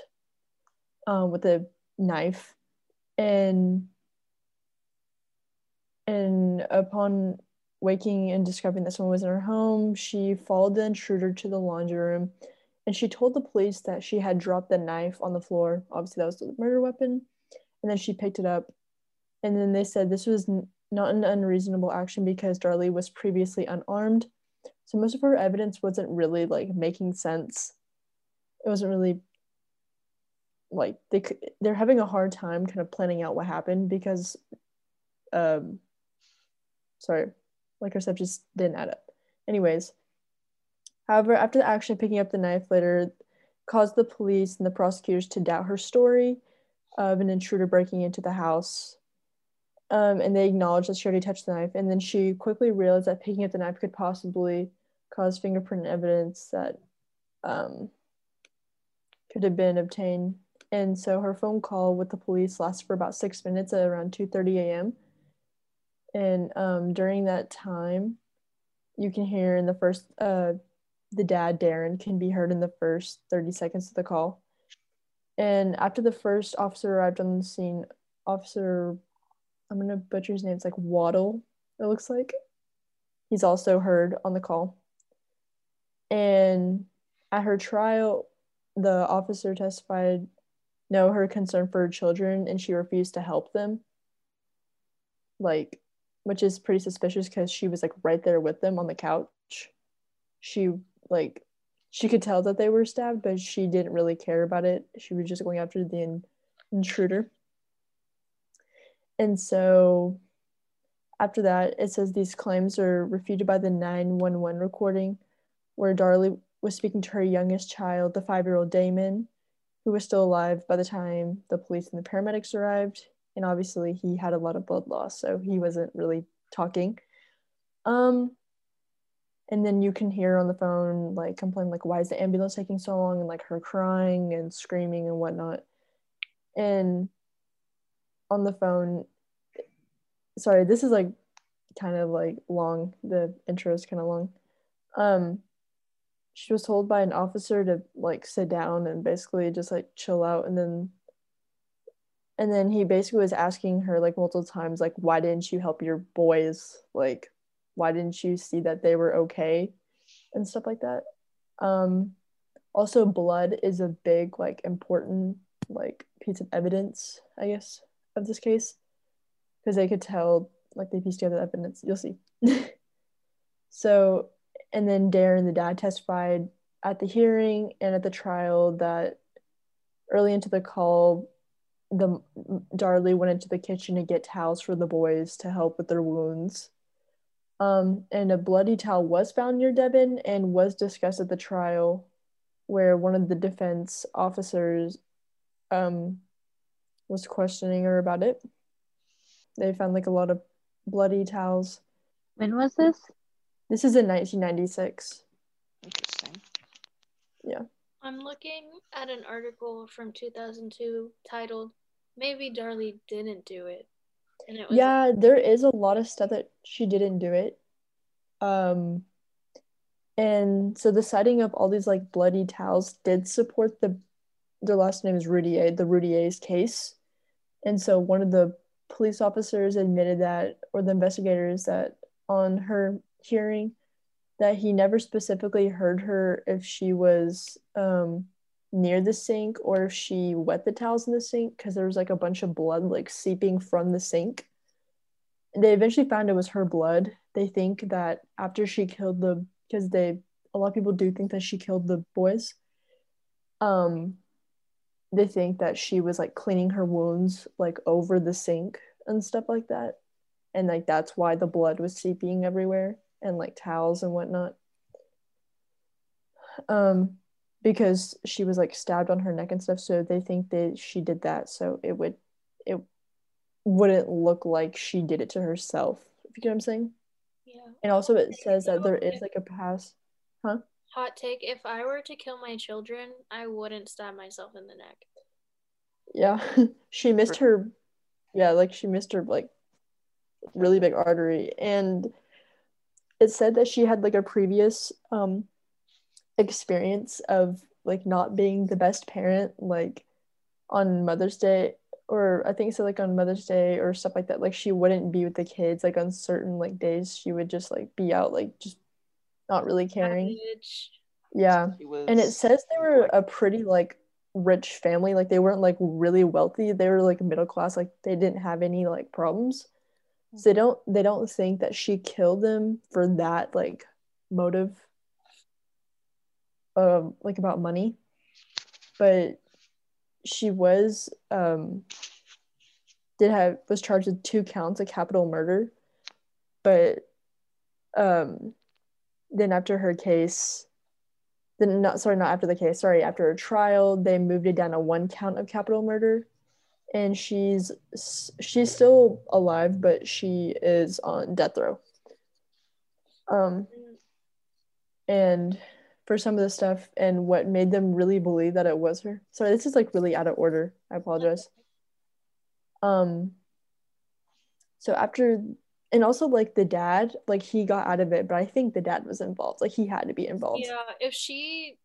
um, with a knife. And and upon waking and discovering that someone was in her home she followed the intruder to the laundry room and she told the police that she had dropped the knife on the floor. Obviously, that was the murder weapon. And then she picked it up. And then they said this was n- not an unreasonable action because Darlie was previously unarmed. So most of her evidence wasn't really like making sense. It wasn't really like they could, they're having a hard time kind of planning out what happened because um sorry, like her stuff just didn't add up. Anyways, However, after the action of picking up the knife later caused the police and the prosecutors to doubt her story of an intruder breaking into the house. Um, and they acknowledged that she already touched the knife. And then she quickly realized that picking up the knife could possibly cause fingerprint evidence that um, could have been obtained. And so her phone call with the police lasted for about six minutes at around 2.30 a.m. And um, during that time, you can hear in the first uh, the dad Darin can be heard in the first 30 seconds of the call. And after the first officer arrived on the scene, Officer, I'm gonna butcher his name, it's like Waddell, it looks like. He's also heard on the call. And at her trial, the officer testified no her concern for her children and she refused to help them. Like, which is pretty suspicious because she was like right there with them on the couch. She like she could tell that they were stabbed, but she didn't really care about it. She was just going after the in- intruder. And so after that, it says these claims are refuted by the 911 recording, where Darlie was speaking to her youngest child, the five year old Damon, who was still alive by the time the police and the paramedics arrived. And obviously, he had a lot of blood loss, so he wasn't really talking. Um, and then you can hear on the phone like complaining like why is the ambulance taking so long? And like her crying and screaming and whatnot. And on the phone sorry this is like kind of like long. The intro is kind of long. Um she was told by an officer to like sit down and basically just like chill out. And then and then he basically was asking her like multiple times like why didn't you help your boys like why didn't you see that they were okay? And stuff like that. Um also blood is a big like important like piece of evidence i guess of this case. Because they could tell like they pieced together evidence. You'll see. So and then darren the dad testified at the hearing and at the trial that early into the call the darlie went into the kitchen to get towels for the boys to help with their wounds um, and a bloody towel was found near Devon and was discussed at the trial, where one of the defense officers um, was questioning her about it. They found like a lot of bloody towels. When was this? This is in 1996. Interesting. Yeah. I'm looking at an article from 2002 titled "Maybe Darlie Didn't Do It." Yeah, there is a lot of stuff that she didn't do it. Um, and so the sighting of all these like bloody towels did support the their last name is Routier, the Routier's case. And so one of the police officers admitted that, or the investigators that on her hearing, that he never specifically heard her if she was um, near the sink or if she wet the towels in the sink because there was like a bunch of blood like seeping from the sink. They eventually found it was her blood. They think that after she killed the because they a lot of people do think that she killed the boys. Um they think that she was like cleaning her wounds like over the sink and stuff like that. And like that's why the blood was seeping everywhere and like towels and whatnot. Um because she was like stabbed on her neck and stuff so they think that she did that so it would it wouldn't look like she did it to herself if you get what i'm saying yeah. and also it says that there is like a past huh Hot take: If I were to kill my children, I wouldn't stab myself in the neck. yeah she missed her yeah like she missed her like really big artery and it said that she had like a previous um experience of like not being the best parent like on mother's day or i think so like on mother's day or stuff like that like she wouldn't be with the kids like on certain like days she would just like be out like just not really caring. Savage. yeah. Was, and it says they were a pretty like rich family like they weren't like really wealthy they were like middle class like they didn't have any like problems. So they don't they don't think that she killed them for that like motive um like about money. But she was um did have was charged with two counts of capital murder. But um then after her case then not sorry not after the case sorry after her trial they moved it down to one count of capital murder. And she's she's still alive but she is on death row. Um and for some of the stuff and what made them really believe that it was her sorry this is like really out of order i apologize um so after and also like the dad like he got out of it but i think the dad was involved like he had to be involved Yeah, if she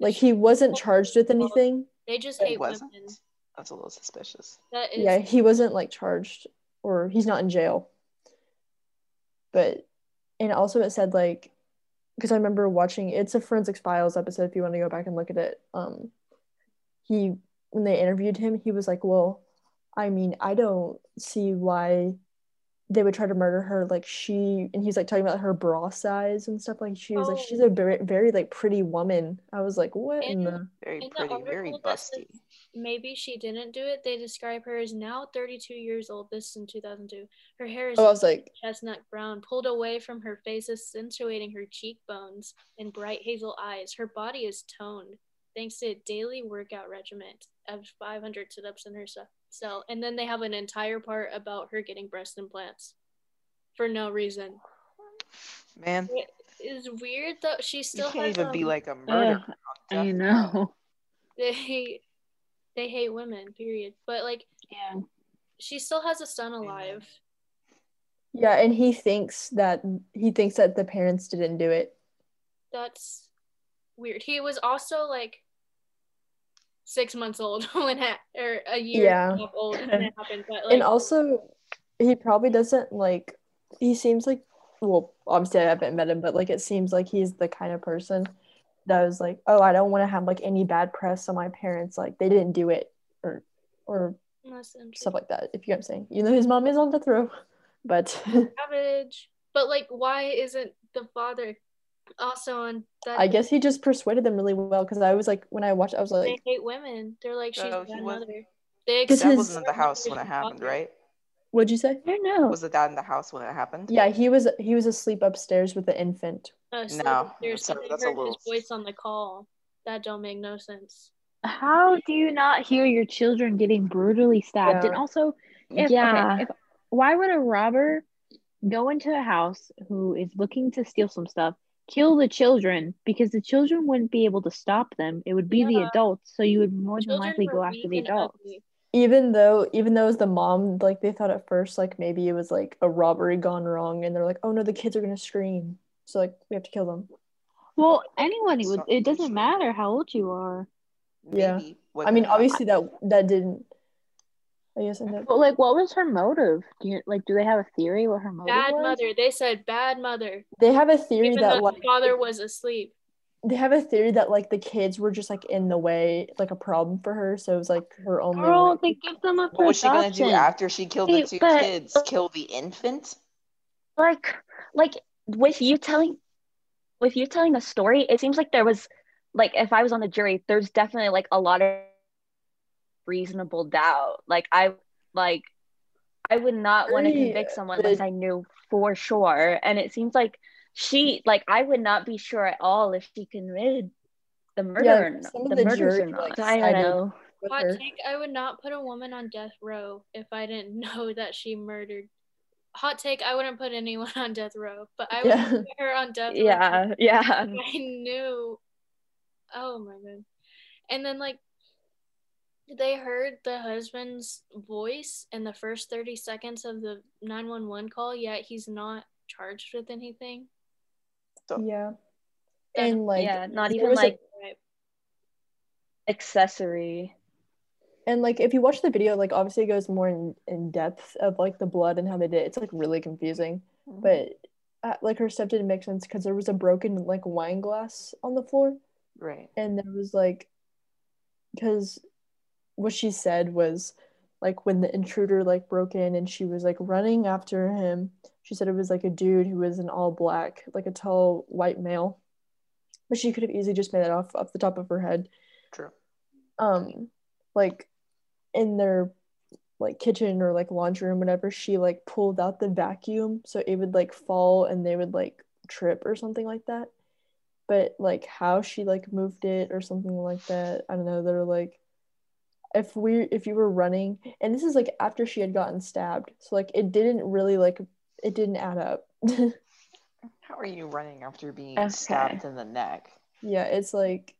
like he wasn't charged with anything They just hate wasn't. women. That's a little suspicious. That is yeah, he wasn't like charged or he's not in jail. But and also it said like because I remember watching it's a forensics files episode if you want to go back and look at it. Um he when they interviewed him, he was like, Well, I mean, I don't see why they would try to murder her like she and he's like talking about her bra size and stuff like she was like Oh. she's a very very like pretty woman i was like what in And- the Very In the pretty, very busty. maybe she didn't do it. They describe her as now 32 years old. This is in 2002. Her hair is oh i was like chestnut brown, pulled away from her face, accentuating her cheekbones and bright hazel eyes. Her body is toned thanks to a daily workout regimen of 500 sit ups and her ce- cell. And then they have an entire part about her getting breast implants for no reason. Man, It is weird though. She you still can't has, even be um, like a murderer. Ugh, on I know. they they hate women. Period. But like Yeah. she still has a son alive. yeah and he thinks that he thinks that the parents didn't do it That's weird. He was also like six months old when it, or a year Yeah. and a half old when it happened. But like, and also he probably doesn't like he seems like well obviously i haven't met him but like it seems like he's the kind of person that was like oh i don't want to have like any bad press on my parents like they didn't do it or or stuff like that if you get what i'm saying you know his mom is on the throw, but savage. But like, why isn't the father also on that? i guess he just persuaded them really well because i was like when i watched i was like they hate women. They're like, she's No, a wasn't- mother. They Because Dad his- wasn't in the house when it happened, right? what'd you say I don't know. Was the dad in the house when it happened? yeah he was he was asleep upstairs with the infant Uh, No, there's sorry, something that's a little- his voice on the call. That don't make no sense. How do you not hear your children getting brutally stabbed? And also, if, Yeah. okay, if why would a robber go into a house who is looking to steal some stuff, kill the children because the children wouldn't be able to stop them? It would be the adults, so you would more than Children likely go after the adults. ugly. even though even though it was the mom like they thought at first like maybe it was like a robbery gone wrong and they're like oh no the kids are gonna scream so like we have to kill them Well, anyone, it, would, it doesn't matter how old you are. Yeah. Maybe i mean obviously that that didn't i guess end up But like, what was her motive? Do you like? Do they have a theory what her motive Bad was? mother. They said bad mother. they have a theory Even that though like father was asleep. they have a theory that like the kids were just like in the way like a problem for her so it was like her only Girl, way- they give them up What for was she gonna do after she killed Hey, the two but- kids? Kill the infant? like like with you telling with you telling the story it seems like there was like if i was on the jury there's definitely like a lot of reasonable doubt like i like i would not want to convict someone the- unless i knew for sure and it seems like she like i would not be sure at all if she committed the murder Yeah, or not, some of the, the murders jury, or not like, i don't sided know Hot take, I would not put a woman on death row if I didn't know that she murdered. Hot take, I wouldn't put anyone on death row, but I would Yeah. put her on death row. yeah yeah I knew. Oh my god. And then like they heard the husband's voice in the first 30 seconds of the 911 call, yet he's not charged with anything. So yeah That- and like yeah not even was a- like accessory And like if you watch the video, like obviously it goes more in, in depth of like the blood and how they did it. It's like really confusing. But uh, like her stuff didn't make sense because there was a broken like wine glass on the floor. right. And there was like because what she said was like when the intruder like broke in and she was like running after him, she said it was like a dude who was in all black, like a tall white male. But she could have easily just made that off off the top of her head True. um like in their like kitchen or like laundry room whatever she like pulled out the vacuum so it would like fall and they would like trip or something like that but like how she like moved it or something like that i don't know they're like if we if you were running and this is like after she had gotten stabbed so like it didn't really like it didn't add up How are you running after being Okay. stabbed in the neck? yeah it's like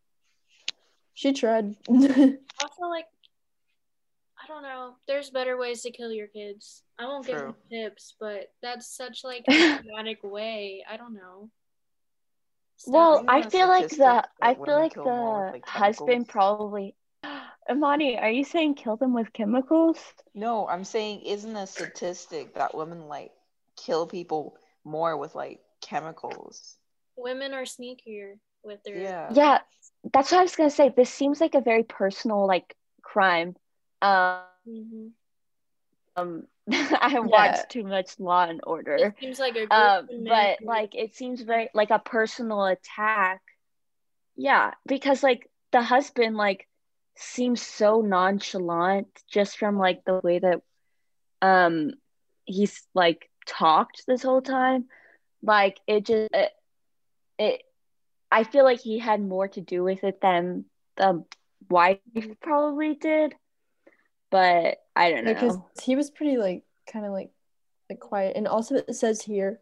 she tried Also, like, I don't know. There's better ways to kill your kids. I won't give them tips, but that's such like a dramatic way. I don't know. Well, I feel like the I feel women like kill more the husband probably Imani, are you saying kill them with chemicals? No, I'm saying isn't a statistic that women like kill people more with like chemicals. Women are sneakier with their Yeah. Yeah, that's what I was gonna say. This seems like a very personal like crime. Um, Mhm. um I Yeah. watched too much Law and Order. It seems like a Um, but like it seems very like a personal attack. Yeah, because like the husband like seems so nonchalant just from like the way that um he's like talked this whole time. Like it just it, it I feel like he had more to do with it than the wife probably did. But I don't know. because he was pretty like kind of like like quiet and also it says here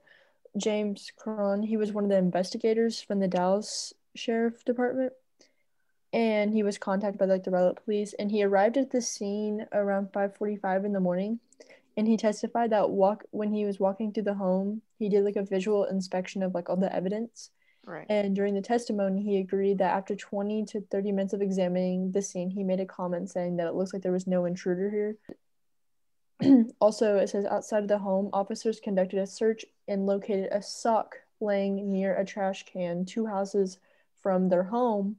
james cron he was one of the investigators from the dallas sheriff department and he was contacted by like the Rowlett police and he arrived at the scene around 5:45 in the morning and he testified that walk when he was walking through the home he did like a visual inspection of like all the evidence Right. and during the testimony, he agreed that after 20 to 30 minutes of examining the scene, he made a comment saying that it looks like there was no intruder here. also, it says outside of the home, officers conducted a search and located a sock laying near a trash can two houses from their home.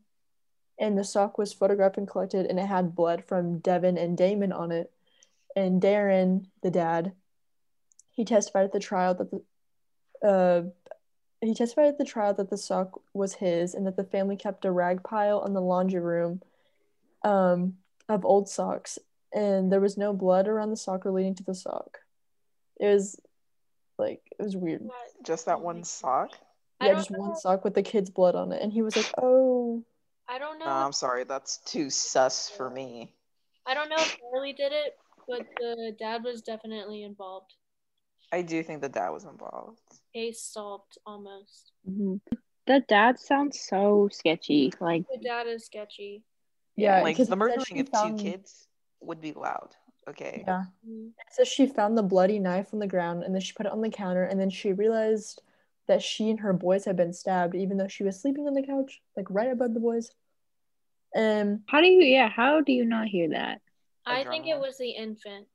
And the sock was photographed and collected, and it had blood from Devon and Damon on it. And Darin, the dad, he testified at the trial that the uh, he testified at the trial that the sock was his and that the family kept a rag pile in the laundry room um, of old socks and there was no blood around the sock or leading to the sock. It was like it was weird. Just that one sock? Yeah, just one sock with the kid's blood on it. And he was like, Oh I don't know. No, I'm sorry, that's too sus for me. I don't know if Darlie did it, but the dad was definitely involved. I do think the dad was involved. Case solved almost. Mhm. The dad sounds so sketchy. Like, The dad is sketchy. yeah, like because the it murdering of found- two kids would be loud. Okay. Yeah. Mhm. It she found the bloody knife on the ground and then she put it on the counter and then she realized that she and her boys had been stabbed even though she was sleeping on the couch, like right above the boys. Um how do you, yeah, how do you not hear that? I think it was the infant.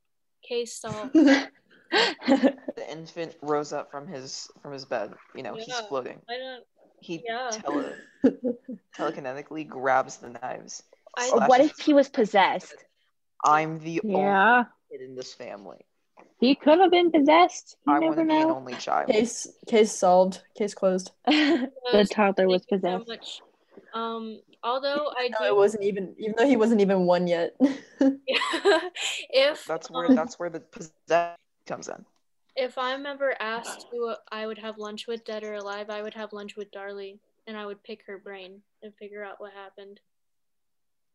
Case solved. The infant rose up from his from his bed. You know, he's floating. I don't. He Yeah. tele- telekinetically grabs the knives. I- what if he was possessed? I'm the Yeah, only kid in this family. he could have been possessed. You I want never to be an only child. case case solved, case closed. The toddler was Thank you so possessed. much. Um, although I No, do, it wasn't even even though he wasn't even one yet. if That's where um, that's where the possession comes in. if I'm ever asked who I would have lunch with, dead or alive, I would have lunch with Darlie, and I would pick her brain and figure out what happened.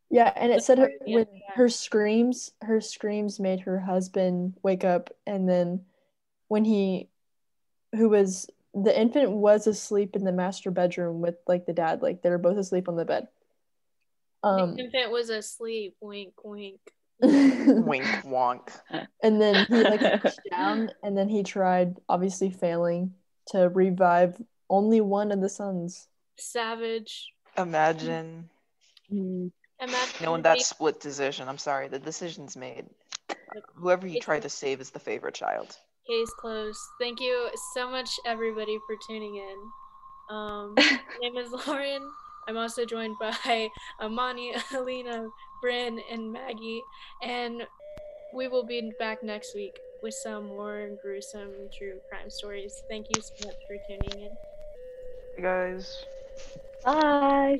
Yeah, and it said her, Yeah, when yeah. her screams, her screams made her husband wake up, and then when he, who was the infant, was asleep in the master bedroom with like the dad, like they were both asleep on the bed. Um, the infant was asleep. Wink, wink. Wink wonk. and then he like reached down, and then he tried, obviously failing, to revive only one of the sons. Savage. Imagine Mm. Imagine knowing that split decision. I'm sorry, the decision's made. Whoever he It's- tried to save is the favorite child. Case closed. Thank you so much, everybody, for tuning in. Um, my name is Lauren. I'm also joined by Amani, Alina, Bryn, and Maggie, and we will be back next week with some more gruesome true crime stories. Thank you so much for tuning in. Hey guys. Bye.